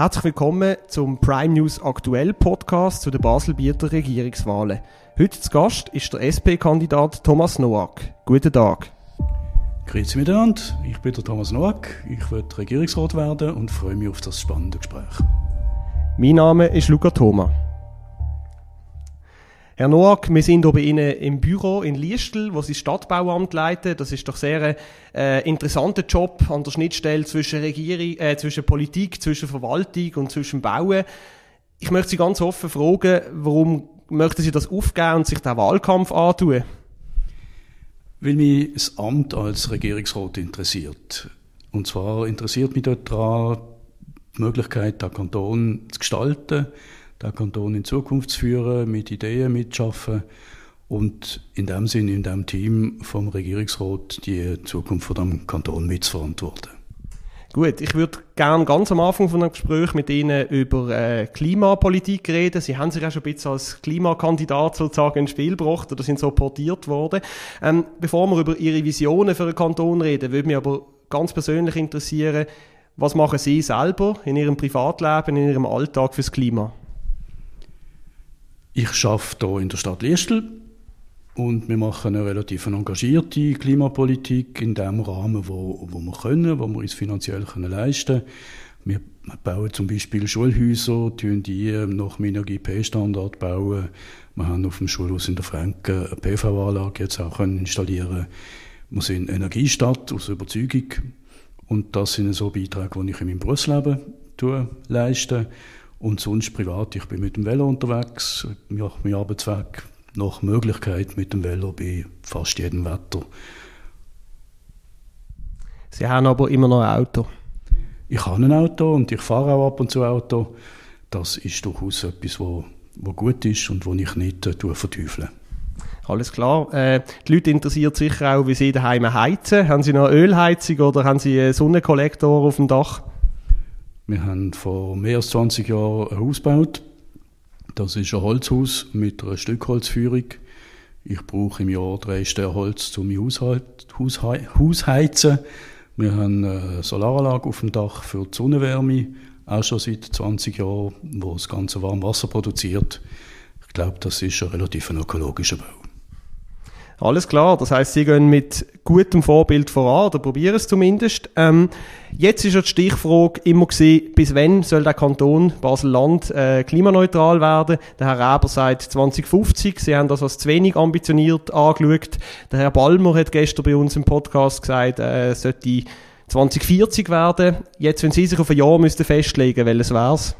Herzlich willkommen zum Prime News Aktuell Podcast zu den Baselbieter Regierungswahlen. Heute zu Gast ist der SP-Kandidat Thomas Noack. Guten Tag. Grüezi miteinander, ich bin der Thomas Noack, ich werde Regierungsrat werden und freue mich auf das spannende Gespräch. Mein Name ist Luca Thoma. Herr Noack, wir sind hier bei Ihnen im Büro in Liestel, wo Sie das Stadtbauamt leiten. Das ist doch sehr ein äh, interessanter Job an der Schnittstelle zwischen Regierung, äh, zwischen Politik, zwischen Verwaltung und zwischen Bauen. Ich möchte Sie ganz offen fragen, warum möchten Sie das aufgeben und sich den Wahlkampf antun? Weil mich das Amt als Regierungsrat interessiert. Und zwar interessiert mich daran, die Möglichkeit, den Kanton zu gestalten, den Kanton in Zukunft zu führen, mit Ideen mitzuschaffen und in dem Sinn, in dem Team vom Regierungsrat die Zukunft von dem Kanton mitzuverantworten. Gut, ich würde gerne ganz am Anfang von einem Gespräch mit Ihnen über äh, Klimapolitik reden. Sie haben sich ja schon ein bisschen als Klimakandidat sozusagen ins Spiel gebracht oder sind so portiert worden. Ähm, bevor wir über Ihre Visionen für den Kanton reden, würde mich aber ganz persönlich interessieren, was machen Sie selber in Ihrem Privatleben, in Ihrem Alltag fürs Klima? Ich arbeite hier in der Stadt Liestel und wir machen eine relativ engagierte Klimapolitik in dem Rahmen, wo, wo wir können, wo wir uns finanziell können leisten können. Wir bauen zum Beispiel Schulhäuser, tun die nach dem Energie-P-Standard bauen. Wir haben auf dem Schulhaus in der Franken eine PV-Anlage jetzt auch installieren. Wir sind Energiestadt aus Überzeugung und das sind so Beiträge, die ich in meinem Berufsleben leiste. Und sonst privat, ich bin mit dem Velo unterwegs, mache meinen Arbeitsweg nach Möglichkeit mit dem Velo bei fast jedem Wetter. Sie haben aber immer noch ein Auto. Ich habe ein Auto und ich fahre auch ab und zu Auto. Das ist durchaus etwas, wo, wo gut ist und wo ich nicht äh, verteufle. Alles klar. Äh, die Leute interessiert sicher auch, wie Sie daheim heizen. Haben Sie noch Ölheizung oder haben Sie einen Sonnenkollektor auf dem Dach? Wir haben vor mehr als 20 Jahren ein Haus gebaut. Das ist ein Holzhaus mit einer Stückholzführung. Ich brauche im Jahr drei Ster Holz zum Haushalt, Haus heizen. Wir haben eine Solaranlage auf dem Dach für die Sonnenwärme, auch schon seit 20 Jahren, wo das ganze Warmwasser produziert. Ich glaube, das ist ein relativ ökologischer Bau. Alles klar, das heißt, Sie gehen mit gutem Vorbild voran, oder probieren es zumindest. Ähm, jetzt ist ja die Stichfrage immer gewesen, bis wann soll der Kanton Basel-Land äh, klimaneutral werden? Der Herr Reber sagt 2050, Sie haben das als zu wenig ambitioniert angeschaut. Der Herr Balmer hat gestern bei uns im Podcast gesagt, äh, es sollte 2040 werden. Jetzt, wenn Sie sich auf ein Jahr müssten festlegen, welches wär's?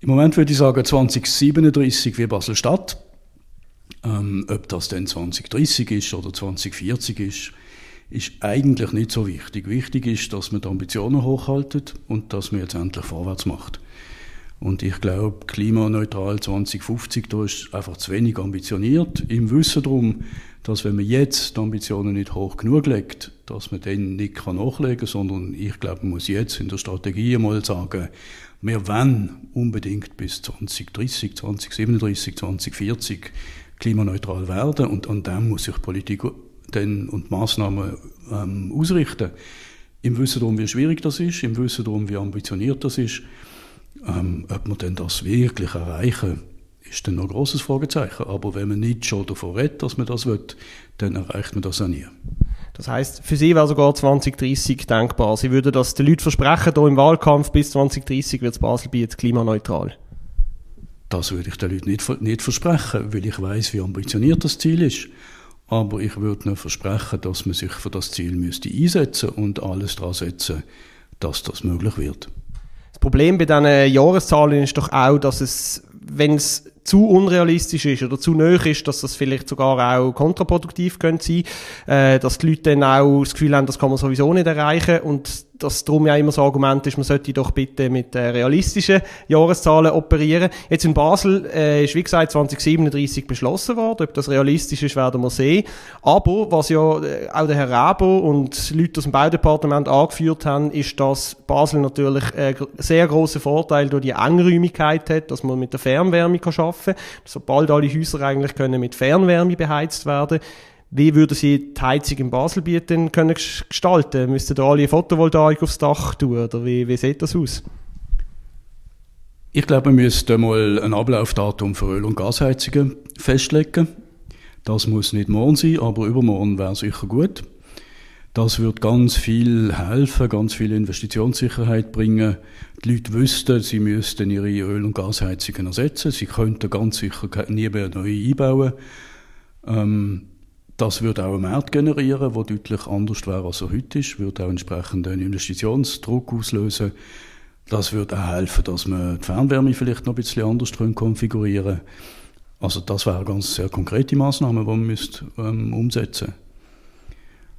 Im Moment würde ich sagen 2037 wie Basel-Stadt. Ähm, ob das dann 2030 ist oder 2040 ist, ist eigentlich nicht so wichtig. Wichtig ist, dass man die Ambitionen hochhaltet und dass man jetzt endlich vorwärts macht. Und ich glaube, klimaneutral 2050, da ist einfach zu wenig ambitioniert. Im Wissen darum, dass wenn man jetzt die Ambitionen nicht hoch genug legt, dass man dann nicht kann nachlegen kann, sondern ich glaube, man muss jetzt in der Strategie mal sagen, wir wollen unbedingt bis 2030, 2037, 2040 klimaneutral werden und an dem muss sich Politik denn und Maßnahmen ähm, ausrichten. Im Wissen darum, wie schwierig das ist, im Wissen darum, wie ambitioniert das ist, ähm, ob wir denn das wirklich erreichen, ist dann noch ein grosses Fragezeichen. Aber wenn man nicht schon davon redet, dass man das will, dann erreicht man das auch nie. Das heißt, für Sie wäre sogar 2030 denkbar. Sie würden das den Leuten versprechen, hier im Wahlkampf bis 2030 wird das Baselbiet klimaneutral. Das würde ich den Leuten nicht, nicht versprechen, weil ich weiß, wie ambitioniert das Ziel ist. Aber ich würde nur versprechen, dass man sich für das Ziel müsste einsetzen und alles daran setzen, dass das möglich wird. Das Problem bei diesen Jahreszahlen ist doch auch, dass es, wenn es zu unrealistisch ist oder zu nöch ist, dass das vielleicht sogar auch kontraproduktiv könnte sein, äh, dass die Leute dann auch das Gefühl haben, das kann man sowieso nicht erreichen und dass darum ja immer so Argument ist, man sollte doch bitte mit äh, realistischen Jahreszahlen operieren. Jetzt in Basel äh, ist wie gesagt 2037 beschlossen worden. Ob das realistisch ist, werden wir sehen. Aber was ja äh, auch der Herr Rabo und Leute aus dem Baudepartement angeführt haben, ist, dass Basel natürlich äh, sehr große Vorteil durch die Engräumigkeit hat, dass man mit der Fernwärme arbeiten kann. Sobald alle Häuser eigentlich können mit Fernwärme beheizt werden Wie würden Sie die Heizung in Baselbiet denn können gestalten? Müssten da alle Photovoltaik aufs Dach tun oder wie, wie sieht das aus? Ich glaube, wir müssten mal ein Ablaufdatum für Öl- und Gasheizungen festlegen. Das muss nicht morgen sein, aber übermorgen wäre sicher gut. Das wird ganz viel helfen, ganz viel Investitionssicherheit bringen. Die Leute wüssten, sie müssten ihre Öl- und Gasheizungen ersetzen. Sie könnten ganz sicher nie mehr neue einbauen. Ähm, das würde auch einen Markt generieren, der deutlich anders wäre, als er heute ist. Würde auch entsprechend einen Investitionsdruck auslösen. Das würde auch helfen, dass man die Fernwärme vielleicht noch ein bisschen anders konfigurieren können. Also das wäre ganz sehr konkrete Maßnahme, die man müsste, ähm, umsetzen müsste.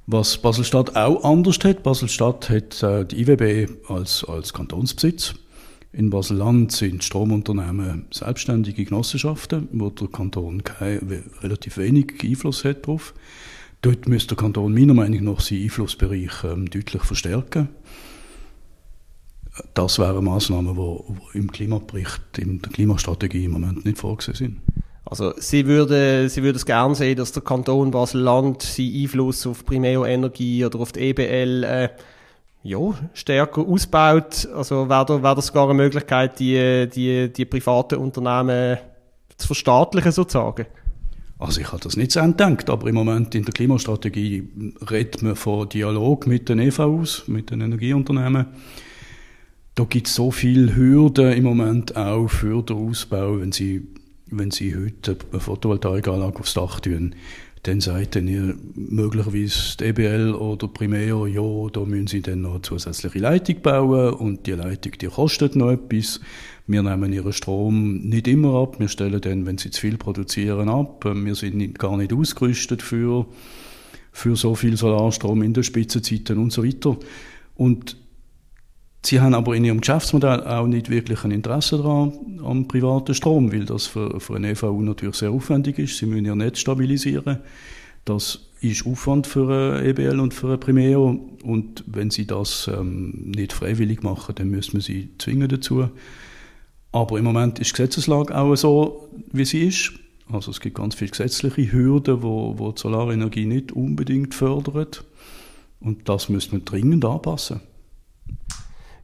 Was Baselstadt auch anders hat, Baselstadt hat äh, die IWB als, als Kantonsbesitz. In Baselland sind Stromunternehmen selbstständige Genossenschaften, wo der Kanton kein, relativ wenig Einfluss hat drauf. Dort müsste der Kanton meiner Meinung nach seinen Einflussbereich ähm, deutlich verstärken. Das wären Maßnahmen, die im Klimabericht, in der Klimastrategie im Moment nicht vorgesehen sind. Also sie würde, sie würde es gerne sehen, dass der Kanton Basel-Land seinen Einfluss auf Primeo-Energie oder auf die EBL äh, ja, stärker ausbaut. Also wäre da, wär das sogar eine Möglichkeit, die, die, die privaten Unternehmen zu verstaatlichen sozusagen? Also ich habe das nicht so entdeckt, aber im Moment in der Klimastrategie redet man von Dialog mit den EVUs, mit den Energieunternehmen. Da gibt es so viele Hürden im Moment auch für den Ausbau, wenn Sie wenn Sie heute eine Photovoltaikanlage aufs Dach tun, dann sagt dann ihr möglicherweise die EBL oder Primeo, ja, da müssen Sie dann noch zusätzliche Leitung bauen und die Leitung, die kostet noch etwas. Wir nehmen Ihren Strom nicht immer ab, wir stellen dann, wenn Sie zu viel produzieren, ab. Wir sind gar nicht ausgerüstet für, für so viel Solarstrom in den Spitzenzeiten und so weiter. Und Sie haben aber in Ihrem Geschäftsmodell auch nicht wirklich ein Interesse daran, am privaten Strom, weil das für, für eine EVU natürlich sehr aufwendig ist. Sie müssen Ihr Netz stabilisieren. Das ist Aufwand für eine EBL und für eine Primeo. Und wenn Sie das ähm, nicht freiwillig machen, dann müssen wir Sie zwingen dazu. Aber im Moment ist die Gesetzeslage auch so, wie sie ist. Also es gibt ganz viele gesetzliche Hürden, wo, wo die Solarenergie nicht unbedingt fördert. Und das müssen wir dringend anpassen.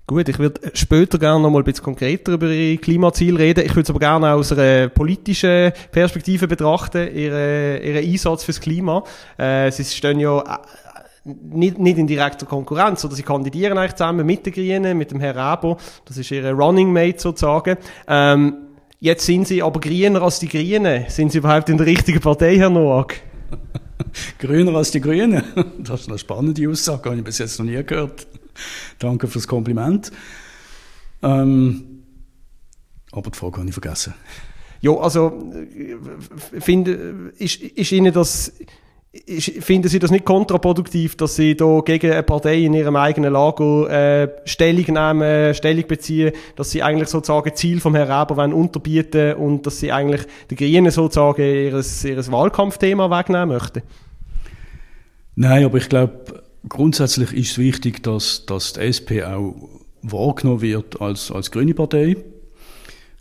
Gut, ich würde später gerne noch mal ein bisschen konkreter über Ihre Klimaziele reden. Ich würde es aber gerne aus einer politischen Perspektive betrachten, Ihren ihre Einsatz fürs Klima. Äh, Sie stehen ja äh, nicht, nicht in direkter Konkurrenz, oder sie kandidieren eigentlich zusammen mit den Grünen, mit dem Herrn Rabo. Das ist ihre Running Mate sozusagen. Ähm, jetzt sind sie aber grüner als die Grünen. Sind sie überhaupt in der richtigen Partei, Herr Noack? grüner als die Grünen? Das ist eine spannende Aussage, habe ich bis jetzt noch nie gehört. Danke fürs Kompliment. Ähm, aber die Frage habe ich vergessen. Ja, also finde, ist, ist Ihnen das finden Sie das nicht kontraproduktiv, dass Sie da gegen eine Partei in Ihrem eigenen Lager äh, Stellung nehmen, Stellung beziehen, dass Sie eigentlich sozusagen Ziel vom Herrn Reber wollen unterbieten und dass Sie eigentlich den Grünen sozusagen ihres, ihres Wahlkampfthema wegnehmen möchten? Nein, aber ich glaube, Grundsätzlich ist es wichtig, dass, dass die SP auch wahrgenommen wird als, als grüne Partei.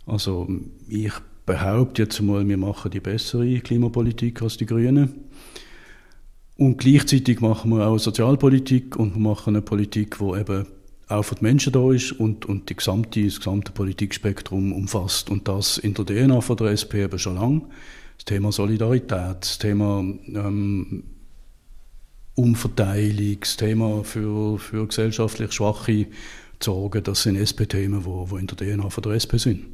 Also ich behaupte jetzt mal, wir machen die bessere Klimapolitik als die Grünen. Und gleichzeitig machen wir auch Sozialpolitik und wir machen eine Politik, die eben auch für die Menschen da ist und, und die gesamte, das gesamte Politikspektrum umfasst. Und das in der DNA von der SP eben schon lange. Das Thema Solidarität, das Thema ähm, Umverteilungsthema für, für gesellschaftlich Schwache zu sorgen, das sind SP-Themen, die, die in der DNA von der SP sind.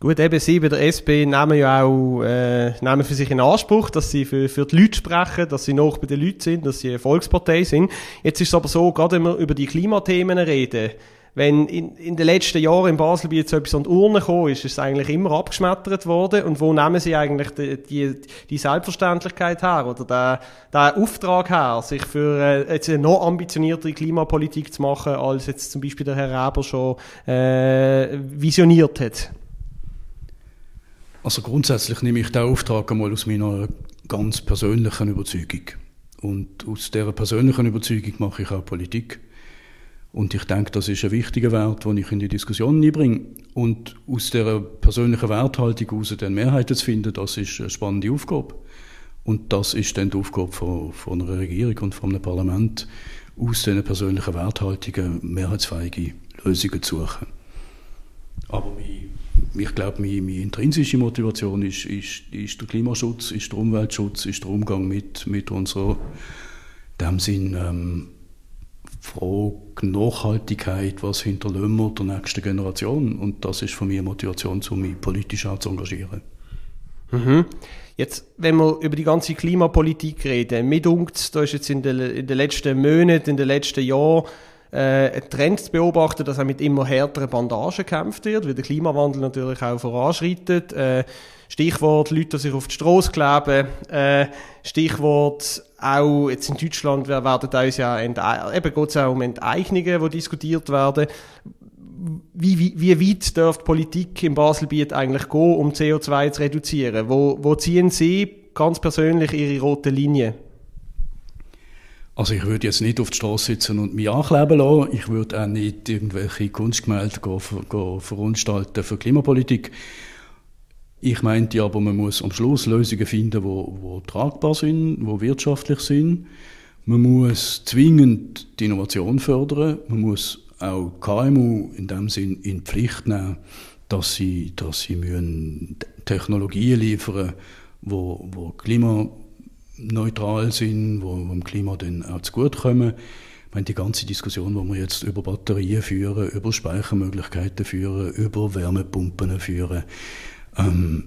Gut, eben Sie bei der SP nehmen ja auch äh, nehmen für sich in Anspruch, dass Sie für, für die Leute sprechen, dass Sie noch bei den Leuten sind, dass Sie eine Volkspartei sind. Jetzt ist es aber so, gerade wenn wir über die Klimathemen reden, wenn in, in den letzten Jahren in Baselbiet so etwas an die Urne gekommen ist, ist es eigentlich immer abgeschmettert worden. Und wo nehmen Sie eigentlich die, die, die Selbstverständlichkeit her oder den, den Auftrag her, sich für äh, jetzt eine noch ambitioniertere Klimapolitik zu machen, als jetzt zum Beispiel der Herr Reber schon äh, visioniert hat? Also grundsätzlich nehme ich den Auftrag einmal aus meiner ganz persönlichen Überzeugung. Und aus dieser persönlichen Überzeugung mache ich auch Politik. Und ich denke, das ist ein wichtiger Wert, den ich in die Diskussion einbringe. Und aus dieser persönlichen Werthaltung heraus dann Mehrheiten zu finden, das ist eine spannende Aufgabe. Und das ist dann die Aufgabe von, von einer Regierung und von einem Parlament, aus diesen persönlichen Werthaltungen mehrheitsfähige Lösungen zu suchen. Aber ich glaube, meine, meine, intrinsische Motivation ist, ist, ist, der Klimaschutz, ist der Umweltschutz, ist der Umgang mit, mit unserer, in dem Sinn, ähm, Frage Nachhaltigkeit, was hinterlassen wir der nächsten Generation? Und das ist für mich eine Motivation, um mich politisch auch zu engagieren. Mhm. Jetzt, wenn wir über die ganze Klimapolitik reden, mir dunkt, da ist jetzt in den, in den letzten Monaten, in den letzten Jahren äh, ein Trend zu beobachten, dass auch mit immer härteren Bandagen gekämpft wird, weil der Klimawandel natürlich auch voranschreitet. Äh, Stichwort Leute, die sich auf die Straße kleben. Äh, Stichwort auch jetzt in Deutschland werden uns ja ente eben geht es auch um Enteignungen, die diskutiert werden. Wie, wie, wie weit darf die Politik im Baselbiet eigentlich gehen, um CO2 zu reduzieren? Wo, wo ziehen Sie ganz persönlich Ihre rote Linie? Also ich würde jetzt nicht auf die Straße sitzen und mich ankleben lassen. Ich würde auch nicht irgendwelche Kunstgemälde veranstalten für Klimapolitik. Ich meinte aber, man muss am Schluss Lösungen finden, wo, wo tragbar sind, wo wirtschaftlich sind. Man muss zwingend die Innovation fördern. Man muss auch KMU in dem Sinn in Pflicht nehmen, dass sie, dass sie müssen Technologien liefern, wo, wo klimaneutral sind, wo dem Klima dann auch zugutekommen. Ich meine, die ganze Diskussion, die wir jetzt über Batterien führen, über Speichermöglichkeiten führen, über Wärmepumpen führen, ähm,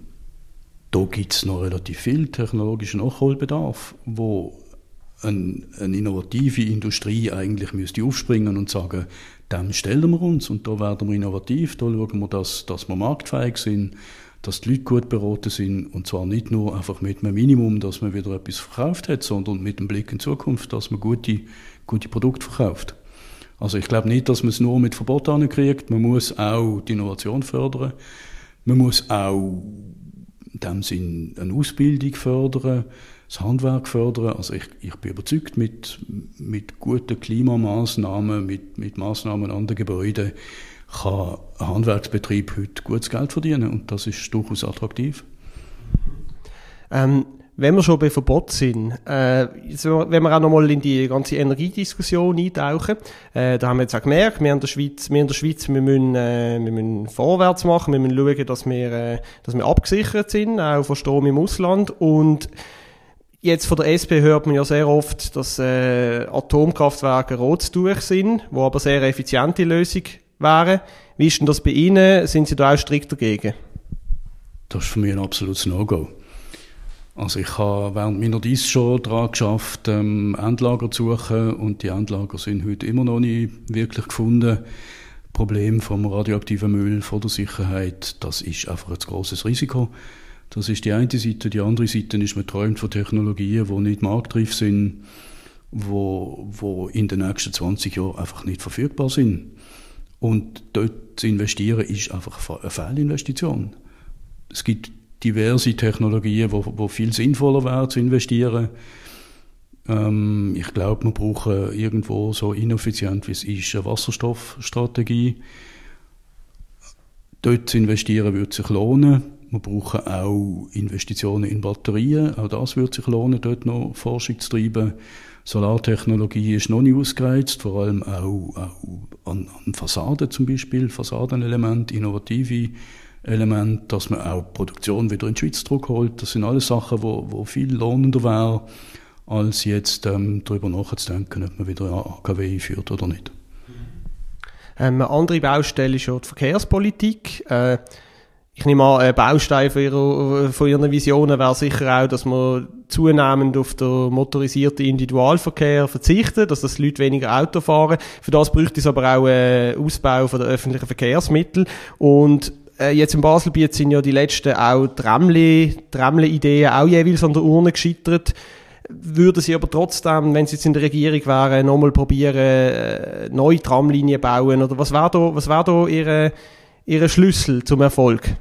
da gibt es noch relativ viel technologischen Nachholbedarf, wo ein, eine innovative Industrie eigentlich müsste aufspringen und sagen, dann stellen wir uns und da werden wir innovativ, da schauen wir, dass, dass wir marktfähig sind, dass die Leute gut beraten sind und zwar nicht nur einfach mit einem Minimum, dass man wieder etwas verkauft hat, sondern mit dem Blick in Zukunft, dass man gute, gute Produkte verkauft. Also ich glaube nicht, dass man es nur mit Verbot ankriegt, man muss auch die Innovation fördern. Man muss auch in dem Sinn eine Ausbildung fördern, das Handwerk fördern. Also ich, ich bin überzeugt, mit, mit guten Klimamaßnahmen, mit, mit Maßnahmen an den Gebäuden, kann ein Handwerksbetrieb heute gutes Geld verdienen und das ist durchaus attraktiv. Ähm, wenn wir schon bei Verbot sind, äh, wenn wir auch nochmal in die ganze Energiediskussion eintauchen, äh, da haben wir jetzt auch gemerkt, wir in der Schweiz, wir in der Schweiz, wir müssen, äh, wir müssen vorwärts machen, wir müssen schauen, dass wir, äh, dass wir abgesichert sind, auch von Strom im Ausland und Jetzt von der SP hört man ja sehr oft, dass äh, Atomkraftwerke rot durch sind, wo aber sehr effiziente Lösung wären. Wie ist denn das bei Ihnen? Sind Sie da auch strikt dagegen? Das ist für mich ein absolutes No-Go. Also ich habe während meiner Dies schon daran geschafft, ähm, Endlager zu suchen und die Endlager sind heute immer noch nicht wirklich gefunden. Problem vom radioaktiven Müll, von der Sicherheit, das ist einfach ein großes Risiko. Das ist die eine Seite. Die andere Seite ist, man träumt von Technologien, die nicht marktreif sind, wo, wo in den nächsten 20 Jahren einfach nicht verfügbar sind. Und dort zu investieren, ist einfach eine Fehlinvestition. Es gibt diverse Technologien, wo, wo viel sinnvoller wäre zu investieren. Ähm, ich glaube, wir brauchen irgendwo so ineffizient wie es ist eine Wasserstoffstrategie. Dort zu investieren würde sich lohnen. Wir brauchen auch Investitionen in Batterien. Auch das würde sich lohnen, dort noch Forschung zu treiben. Solartechnologie ist noch nicht ausgereizt, vor allem auch, auch an, an Fassaden zum Beispiel, Fassadenelemente, innovative Element, dass man auch die Produktion wieder in die Schweiz zurückholt. Das sind alles Sachen, wo, wo viel lohnender wären, als jetzt ähm, darüber nachzudenken, ob man wieder AKW einführt oder nicht. Ähm, eine andere Baustelle ist ja die Verkehrspolitik. Äh, ich nehme an, ein Baustein von, ihrer, von Ihren Visionen wäre sicher auch, dass man zunehmend auf den motorisierten Individualverkehr verzichtet, dass das Leute weniger Auto fahren. Für das bräuchte es aber auch einen Ausbau von der öffentlichen Verkehrsmittel. Und äh, jetzt im Baselbiet sind ja die letzten auch Tramle-Ideen auch jeweils an der Urne gescheitert. Würden Sie aber trotzdem, wenn Sie jetzt in der Regierung wären, nochmal probieren, äh, neue Tramlinien bauen? Oder was wäre da, was wäre da Ihre, Ihre Schlüssel zum Erfolg?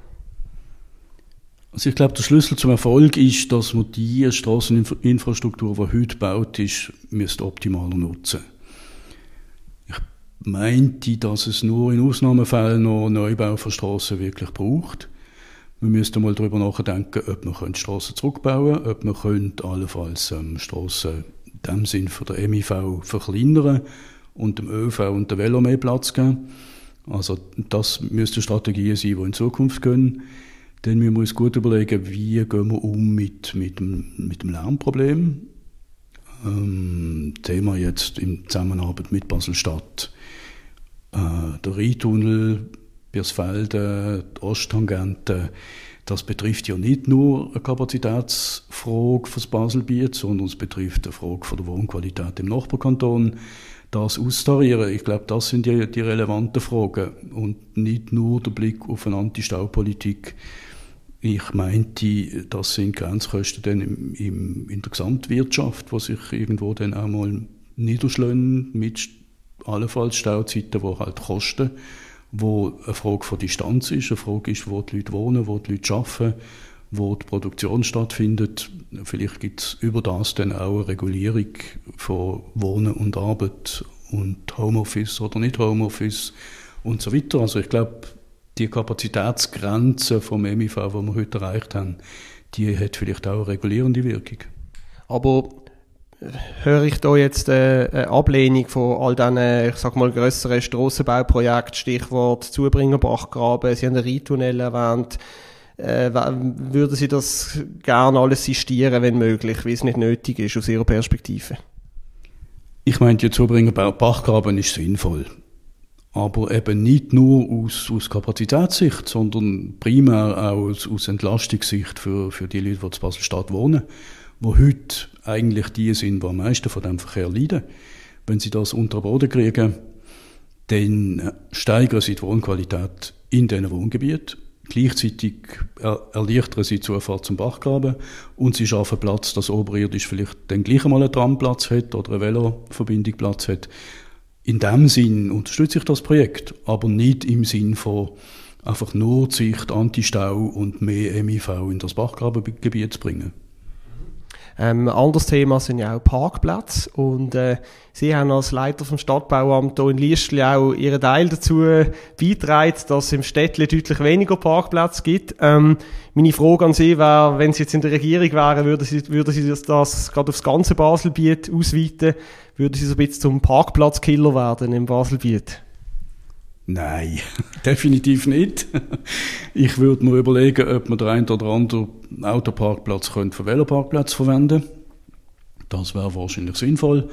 Also ich glaube, der Schlüssel zum Erfolg ist, dass man die Straßeninfrastruktur, die heute gebaut ist, müsste optimaler nutzen meinte, dass es nur in Ausnahmefällen noch Neubau von Straßen wirklich braucht. Wir müssten mal darüber nachdenken, ob man Strassen zurückbauen ob man allenfalls ähm, Strassen in dem Sinn von der MIV verkleinern und dem ÖV und dem Velo mehr Platz geben. Also das müssten Strategien sein, die in Zukunft gehen. Dann müssen wir uns gut überlegen, wie gehen wir um mit, mit, dem, mit dem Lärmproblem. Ähm, Thema jetzt in Zusammenarbeit mit Basel-Stadt. Äh, der Rheintunnel, Birsfelden, die Osttangente, das betrifft ja nicht nur eine Kapazitätsfrage für das Baselbiet, sondern es betrifft eine Frage von der Wohnqualität im Nachbarkanton. Das austarieren, ich glaube, das sind die, die relevanten Fragen und nicht nur der Blick auf eine Anti-Stau-Politik. Ich meinte, das sind Grenzkosten dann im, im, in der Gesamtwirtschaft, wo sich irgendwo dann auch mal niederschlagen mit allenfalls Stauzeiten, die halt kosten wo eine Frage von Distanz ist, eine Frage ist, wo die Leute wohnen, wo die Leute arbeiten, wo die Produktion stattfindet. Vielleicht gibt es über das dann auch eine Regulierung von Wohnen und Arbeit und Homeoffice oder nicht Homeoffice und so weiter. Also ich glaube, die Kapazitätsgrenze vom MIV, die wir heute erreicht haben, die hat vielleicht auch eine regulierende Wirkung. Aber höre ich da jetzt äh, eine Ablehnung von all diesen, ich sag mal, grösseren Strassenbauprojekten, Stichwort Zubringerbachgraben, Sie haben den Rheintunnel erwähnt, äh, würden Sie das gerne alles sistieren, wenn möglich, wie es nicht nötig ist, aus Ihrer Perspektive? Ich meine, die Zubringerbachgraben ist sinnvoll. Aber eben nicht nur aus, aus Kapazitätssicht, sondern primär auch aus, aus Entlastungssicht für, für die Leute, die in Basel-Stadt wohnen wo heute eigentlich die sind, die am meisten von dem Verkehr leiden. Wenn sie das unter Boden kriegen, dann steigern sie die Wohnqualität in diesen Wohngebieten. Gleichzeitig erleichtern sie die Zufahrt zum Bachgraben und sie schaffen Platz, dass oberirdisch vielleicht dann gleich einmal ein Tramplatz hat oder eine Veloverbindung Platz hat. In dem Sinn unterstütze ich das Projekt, aber nicht im Sinn von einfach nur Sicht Anti-Stau und mehr MIV in das Bachgrabengebiet zu bringen. Ähm, anderes Thema sind ja auch Parkplätze und äh, Sie haben als Leiter vom Stadtbauamt hier in Liestl auch Ihren Teil dazu beitragen, dass es im Städtli deutlich weniger Parkplätze gibt. Ähm, meine Frage an Sie wäre, wenn Sie jetzt in der Regierung wären, würden Sie, würden Sie das, das gerade aufs ganze Baselbiet ausweiten? Würden Sie so ein bisschen zum Parkplatzkiller werden im Baselbiet? Nein, definitiv nicht. Ich würde mir überlegen, ob man den einen oder anderen Autoparkplatz für Veloparkplatz verwenden Das wäre wahrscheinlich sinnvoll.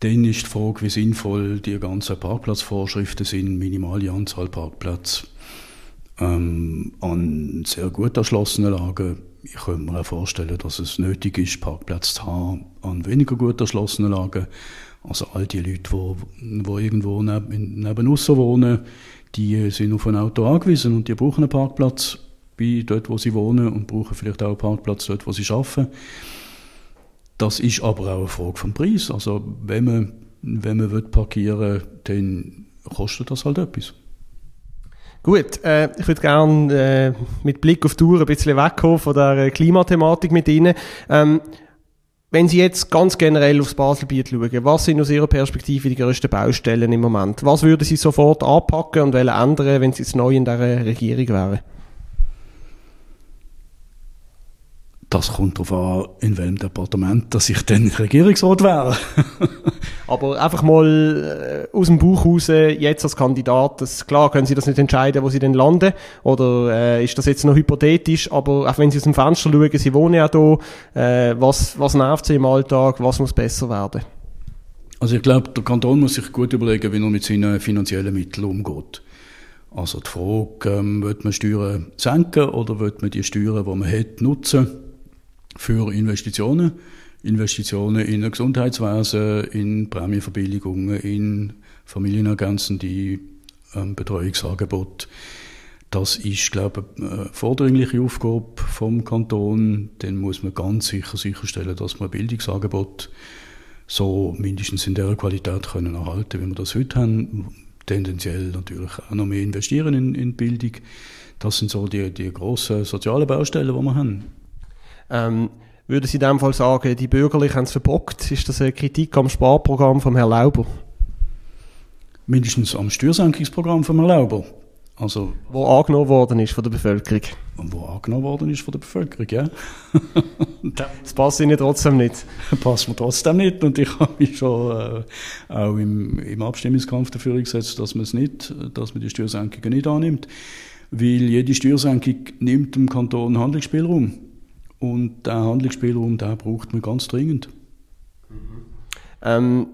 Dann ist die Frage, wie sinnvoll die ganzen Parkplatzvorschriften sind, minimale Anzahl Parkplätze ähm, an sehr gut erschlossenen Lagen. Ich könnte mir auch vorstellen, dass es nötig ist, Parkplätze zu haben an weniger gut erschlossenen Lagen. Also all die Leute, die, die irgendwo neben, neben wohnen, die sind auf ein Auto angewiesen und die brauchen einen Parkplatz bei dort, wo sie wohnen und brauchen vielleicht auch einen Parkplatz dort, wo sie arbeiten. Das ist aber auch eine Frage vom Preis. Also wenn man, wenn man will parkieren will, dann kostet das halt etwas. Gut, äh, ich würde gerne äh, mit Blick auf die Tour ein bisschen wegkommen von der Klimathematik mit Ihnen. Ähm, wenn Sie jetzt ganz generell aufs Baselbiet schauen, was sind aus Ihrer Perspektive die grössten Baustellen im Moment? Was würden Sie sofort anpacken und ändern, wenn Sie jetzt neu in dieser Regierung wären? Das kommt darauf an, in welchem Departement dass ich dann Regierungsrat wäre. Aber einfach mal äh, aus dem Buch raus, jetzt als Kandidat, das, klar können Sie das nicht entscheiden, wo Sie denn landen, oder äh, ist das jetzt noch hypothetisch, aber auch wenn Sie aus dem Fenster schauen, Sie wohnen ja hier, äh, was, was nervt Sie im Alltag, was muss besser werden? Also ich glaube, der Kanton muss sich gut überlegen, wie er mit seinen finanziellen Mitteln umgeht. Also die Frage, ähm, wird man Steuern senken oder wird man die Steuern, die man hat, nutzen? Für Investitionen. Investitionen in Gesundheitswesen, in Prämienverbilligungen, in familienergänzende ähm, Betreuungsangebot. Das ist, glaube ich, eine vordringliche Aufgabe vom Kanton. Dann muss man ganz sicher sicherstellen, dass man Bildungsangebot so mindestens in der Qualität können erhalten, wie wir das heute haben. Tendenziell natürlich auch noch mehr investieren in, in Bildung. Das sind so die, die grossen sozialen Baustellen, die wir haben. Ähm, würde Sie in dem Fall sagen, die Bürgerlichen haben es verbockt? Ist das eine Kritik am Sparprogramm von Herrn Lauber? Mindestens am Steuersenkungsprogramm von Herrn Lauber. Also, wo angenommen worden ist von der Bevölkerung. Wo angenommen worden ist von der Bevölkerung, ja. das passt Ihnen trotzdem nicht. passt mir trotzdem nicht. Und ich habe mich schon äh, auch im, im Abstimmungskampf dafür gesetzt, dass man es nicht, dass man die Steuersenkungen nicht annimmt. Weil jede Steuersenkung nimmt dem Kanton Handlungsspielraum. Und der Handlungsspielraum, den braucht man ganz dringend. Ähm,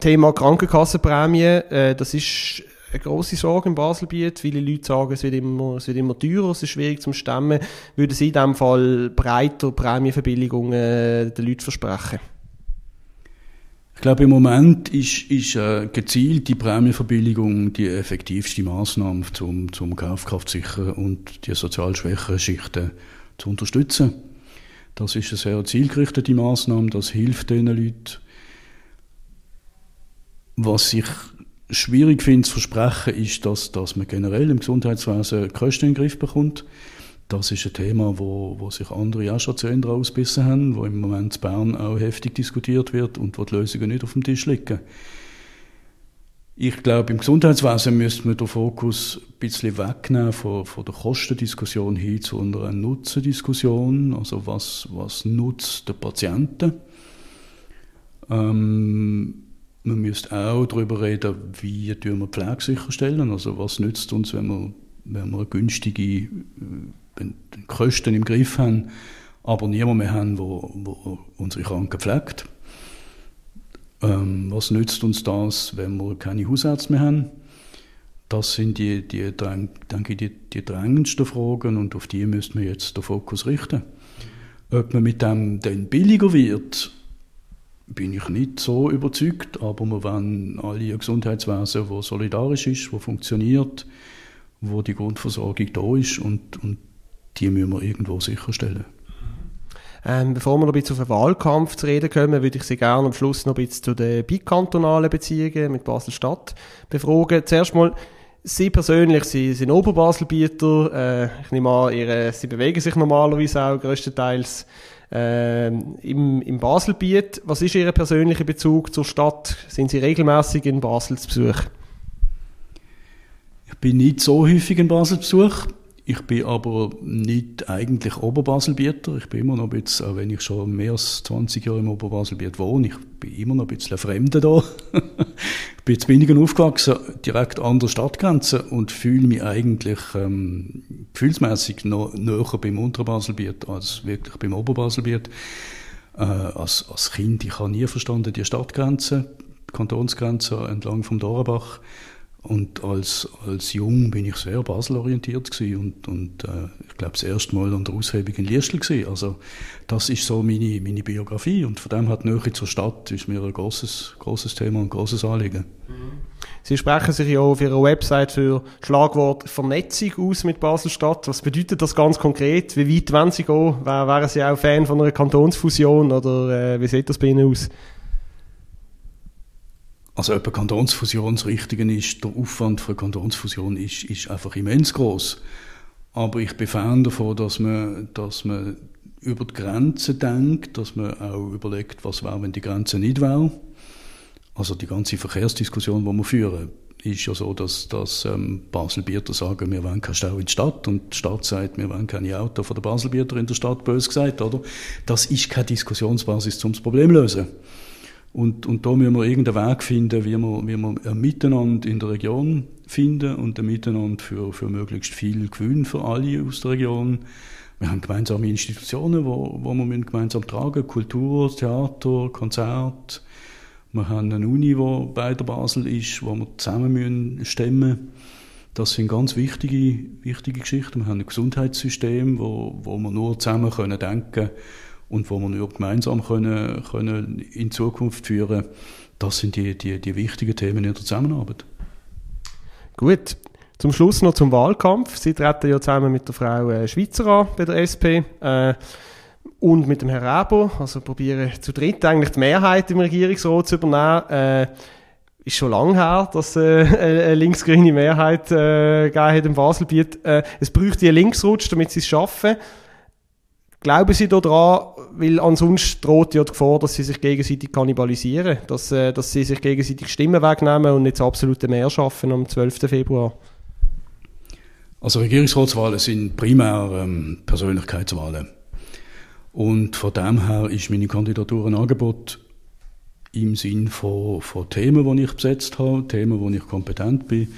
Thema Krankenkassenprämie, äh, das ist eine grosse Sorge im Baselbiet. Viele Leute sagen, es wird immer, es wird immer teurer, es ist schwierig zum Stemmen. Würden Sie in diesem Fall breiter Prämienverbilligungen äh, den Leuten versprechen? Ich glaube, im Moment ist, ist äh, gezielte Prämienverbilligung die effektivste Maßnahme, zum, zum Kaufkraft sichern und die sozial schwächeren Schichten zu unterstützen. Das ist eine sehr zielgerichtete Maßnahme, das hilft den Leuten. Was ich schwierig finde zu versprechen, ist, dass, dass man generell im Gesundheitswesen Kosten in den Griff bekommt. Das ist ein Thema, wo, wo sich andere auch schon zu Ende ausbissen haben, wo im Moment in Bern auch heftig diskutiert wird und wo die Lösungen nicht auf dem Tisch liegen. Ich glaube, im Gesundheitswesen müsste man den Fokus ein bisschen wegnehmen von, von der Kostendiskussion hin zu einer Nutzendiskussion. Also was, was nutzt der Patienten? Ähm, man müsste auch darüber reden, wie wir Pflege sicherstellen. Also was nützt uns, wenn wir, wenn wir günstige äh, wenn Kosten im Griff haben, aber niemand mehr haben, wo unsere Kranken pflegt. Ähm, was nützt uns das, wenn wir keine Hausärzte mehr haben? Das sind die, die, denke die, die drängendsten Fragen und auf die müsste man jetzt den Fokus richten. Ob man mit dem dann billiger wird, bin ich nicht so überzeugt, aber wir wollen alle ein Gesundheitswesen, das solidarisch ist, das funktioniert, wo die Grundversorgung da ist und, und die müssen wir irgendwo sicherstellen. Ähm, bevor wir noch ein bisschen auf den Wahlkampf zu reden kommen, würde ich Sie gerne am Schluss noch ein bisschen zu den bikantonalen Beziehungen mit Basel-Stadt befragen. Zuerst mal, Sie persönlich, Sie sind Oberbaselbieter. Äh, ich nehme an, Ihre, Sie bewegen sich normalerweise auch größtenteils äh, im, im Baselbiet. Was ist Ihr persönlicher Bezug zur Stadt? Sind Sie regelmäßig in Basel zu Besuch? Ich bin nicht so häufig in Basel zu Besuch. Ich bin aber nicht eigentlich Oberbaselbieter. Ich bin immer noch ein bisschen, auch wenn ich schon mehr als 20 Jahre im Oberbaselbiet wohne, ich bin immer noch ein bisschen ein Fremder da. ich bin jetzt weniger aufgewachsen, direkt an der Stadtgrenze und fühle mich eigentlich ähm, gefühlsmäßig noch näher beim Unterbaselbiet als wirklich beim Oberbaselbiet. Äh, als, als Kind, ich habe nie verstanden die Stadtgrenze, Kantonsgrenze entlang vom Dorenbach. Und als, als Jung bin ich sehr baselorientiert und, und äh, ich glaube, das erste Mal an der Aushebung in Liestl. Also das ist so meine, meine Biografie und von dem hat Nähe zur Stadt ist mir ein großes, großes Thema und großes Anliegen. Sie sprechen sich ja auf Ihrer Website für Schlagwort Vernetzung aus mit Basel-Stadt. Was bedeutet das ganz konkret? Wie weit wollen Sie gehen? Wären Sie auch Fan von einer Kantonsfusion oder äh, wie sieht das bei Ihnen aus? Also ob eine Kantonsfusion das Richtige ist, der Aufwand für eine Kantonsfusion ist, ist einfach immens groß. Aber ich bin Fan davon, dass man, dass man über die Grenzen denkt, dass man auch überlegt, was wäre, wenn die Grenze nicht wäre. Also die ganze Verkehrsdiskussion, die wir führen, ist ja so, dass, dass ähm, Baselbieter sagen, wir wollen keinen Stau in die Stadt und die Stadt sagt, wir wollen keine Auto von der Baselbieter in der Stadt, bös gesagt, oder? Das ist keine Diskussionsbasis, um das Problem zu lösen. Und, und da müssen wir irgendeinen Weg finden, wie wir, wie wir ein Miteinander in der Region finden und ein Miteinander für, für möglichst viel Gewinn für alle aus der Region. Wir haben gemeinsame Institutionen, wo, wo wir gemeinsam tragen, Kultur, Theater, Konzert. Wir haben eine Uni, die bei der Basel ist, wo wir zusammen müssen stemmen Das sind ganz wichtige, wichtige Geschichten. Wir haben ein Gesundheitssystem, wo, wo wir nur zusammen können denken können und wo wir gemeinsam können, können in Zukunft führen Das sind die, die, die wichtigen Themen in der Zusammenarbeit. Gut. Zum Schluss noch zum Wahlkampf. Sie treten ja zusammen mit der Frau äh, Schweizer an bei der SP. Äh, und mit dem Herrn Rabo, also probieren zu dritt eigentlich die Mehrheit im Regierungsrat zu übernehmen. Äh, ist schon lange her, dass äh, eine linksgrüne Mehrheit äh, gegeben hat im Baselbiet. Äh, es bräuchte einen Linksrutsch, damit sie es schaffen. Glauben Sie da dran, weil ansonsten droht ja die Gefahr, dass sie sich gegenseitig kannibalisieren, dass, äh, dass sie sich gegenseitig Stimmen wegnehmen und das absolute Mehr schaffen am 12. Februar? Also Regierungsratswahlen sind primär ähm, Persönlichkeitswahlen. Und von dem her ist meine Kandidatur ein Angebot im Sinn von, von Themen, die ich besetzt habe, Themen, wo ich kompetent bin,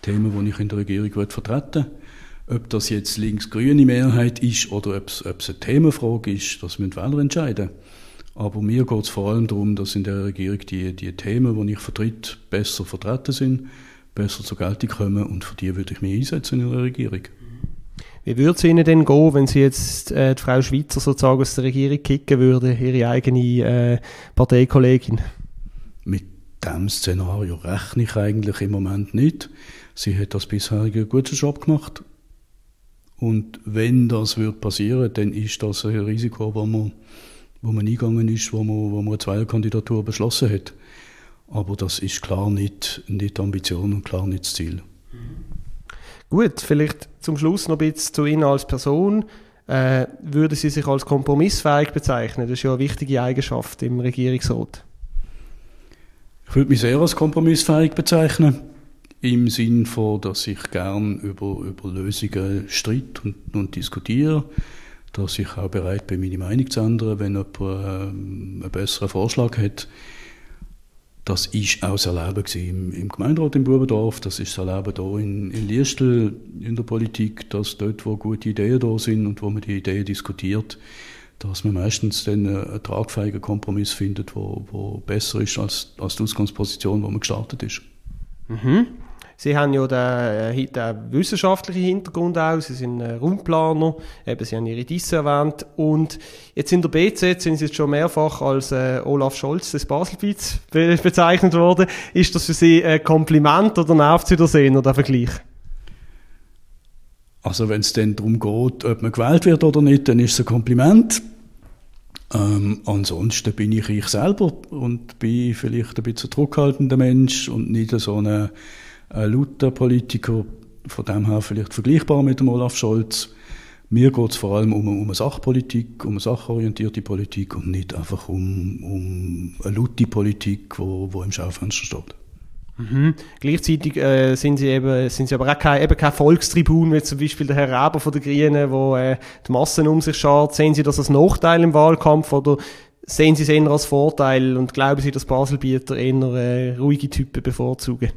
Themen, die ich in der Regierung vertreten will. Ob das jetzt links-grüne Mehrheit ist oder ob es, eine Themenfrage ist, das müssen Wähler entscheiden. Aber mir geht es vor allem darum, dass in der Regierung die, die Themen, die ich vertrete, besser vertreten sind, besser zur Geltung kommen und für die würde ich mich einsetzen in der Regierung. Wie würde es Ihnen denn gehen, wenn Sie jetzt äh, die Frau Schweizer sozusagen aus der Regierung kicken würden, Ihre eigene äh, Parteikollegin? Mit dem Szenario rechne ich eigentlich im Moment nicht. Sie hat das bisherige einen guten Job gemacht. Und wenn das wird passieren, dann ist das ein Risiko, wo man, wo man eingegangen ist, wo man, wo man eine Zweierkandidatur beschlossen hat. Aber das ist klar nicht, nicht die Ambition und klar nicht das Ziel. Gut, vielleicht zum Schluss noch ein bisschen zu Ihnen als Person. Äh, würden Sie sich als kompromissfähig bezeichnen? Das ist ja eine wichtige Eigenschaft im Regierungsrat. Ich würde mich sehr als kompromissfähig bezeichnen. Im Sinn von, dass ich gern über, über Lösungen streite und, und diskutiere. Dass ich auch bereit bin, meine Meinung zu ändern, wenn jemand äh, einen besseren Vorschlag hat. Das ist auch das Erleben im, im Gemeinderat im Bubendorf, das ist das Erleben hier in, in Liestel in der Politik, dass dort, wo gute Ideen da sind und wo man die Ideen diskutiert, dass man meistens dann einen tragfähigen Kompromiss findet, wo, wo besser ist als, als die Ausgangsposition, wo man gestartet ist. Mhm. Sie haben ja den, äh, den wissenschaftlichen Hintergrund auch, Sie sind äh, Raumplaner, eben Sie haben Ihre Disse erwähnt und jetzt in der BZ sind Sie jetzt schon mehrfach als äh, Olaf Scholz des Baselbiets be bezeichnet worden. Ist das für Sie ein Kompliment oder nervt Sie das eher, der Vergleich? Also wenn es dann darum geht, ob man gewählt wird oder nicht, dann ist es ein Kompliment. Ähm, ansonsten bin ich ich selber und bin vielleicht ein bisschen zurückhaltender Mensch und nicht so eine ein lauter Politiker, von dem her vielleicht vergleichbar mit dem Olaf Scholz. Mir geht es vor allem um, um eine Sachpolitik, um eine sachorientierte Politik und nicht einfach um, um eine laute Politik, wo, wo im Schaufenster steht. Mhm. Gleichzeitig äh, sind, sie eben, sind sie aber auch kein, eben kein Volkstribun, wie zum Beispiel der Herr Reber von der Grünen, wo äh, die Massen um sich schart. Sehen Sie das als Nachteil im Wahlkampf oder sehen Sie es eher als Vorteil und glauben Sie, dass Baselbieter eher äh, ruhige Typen bevorzugen?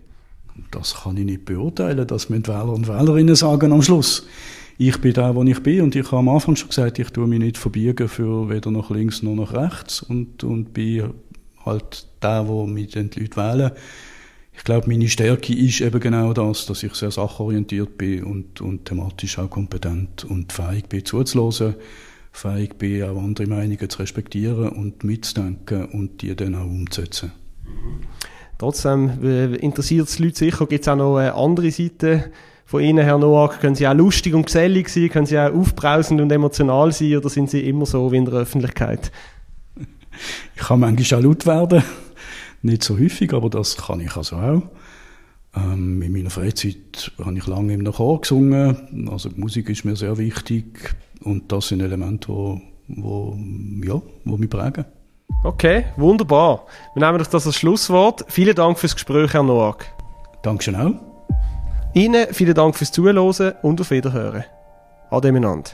Das kann ich nicht beurteilen, das müssen Wähler und Wählerinnen sagen am Schluss. Ich bin da, wo ich bin und ich habe am Anfang schon gesagt, ich tue mich nicht verbiegen für weder nach links noch nach rechts und, und bin halt der, wo mich die Leute wählen. Ich glaube, meine Stärke ist eben genau das, dass ich sehr sachorientiert bin und, und thematisch auch kompetent und fähig bin zuzuhören, fähig bin auch andere Meinungen zu respektieren und mitzudenken und die dann auch umzusetzen. Trotzdem äh, interessiert es Leute sicher. Gibt es auch noch eine andere Seite von Ihnen, Herr Noack? Können Sie auch lustig und gesellig sein? Können Sie auch aufbrausend und emotional sein? Oder sind Sie immer so wie in der Öffentlichkeit? Ich kann manchmal auch laut werden. Nicht so häufig, aber das kann ich also auch. Ähm, in meiner Freizeit habe ich lange im Chor gesungen. Also die Musik ist mir sehr wichtig. Und das sind Elemente, die wo, ja, wo mich prägen. Okay, wunderbar. Wir nehmen das als Schlusswort. Vielen Dank fürs Gespräch, Herr Noack. Dankeschön auch. Ihnen vielen Dank fürs Zuhören und auf Wiederhören. Ade miteinander.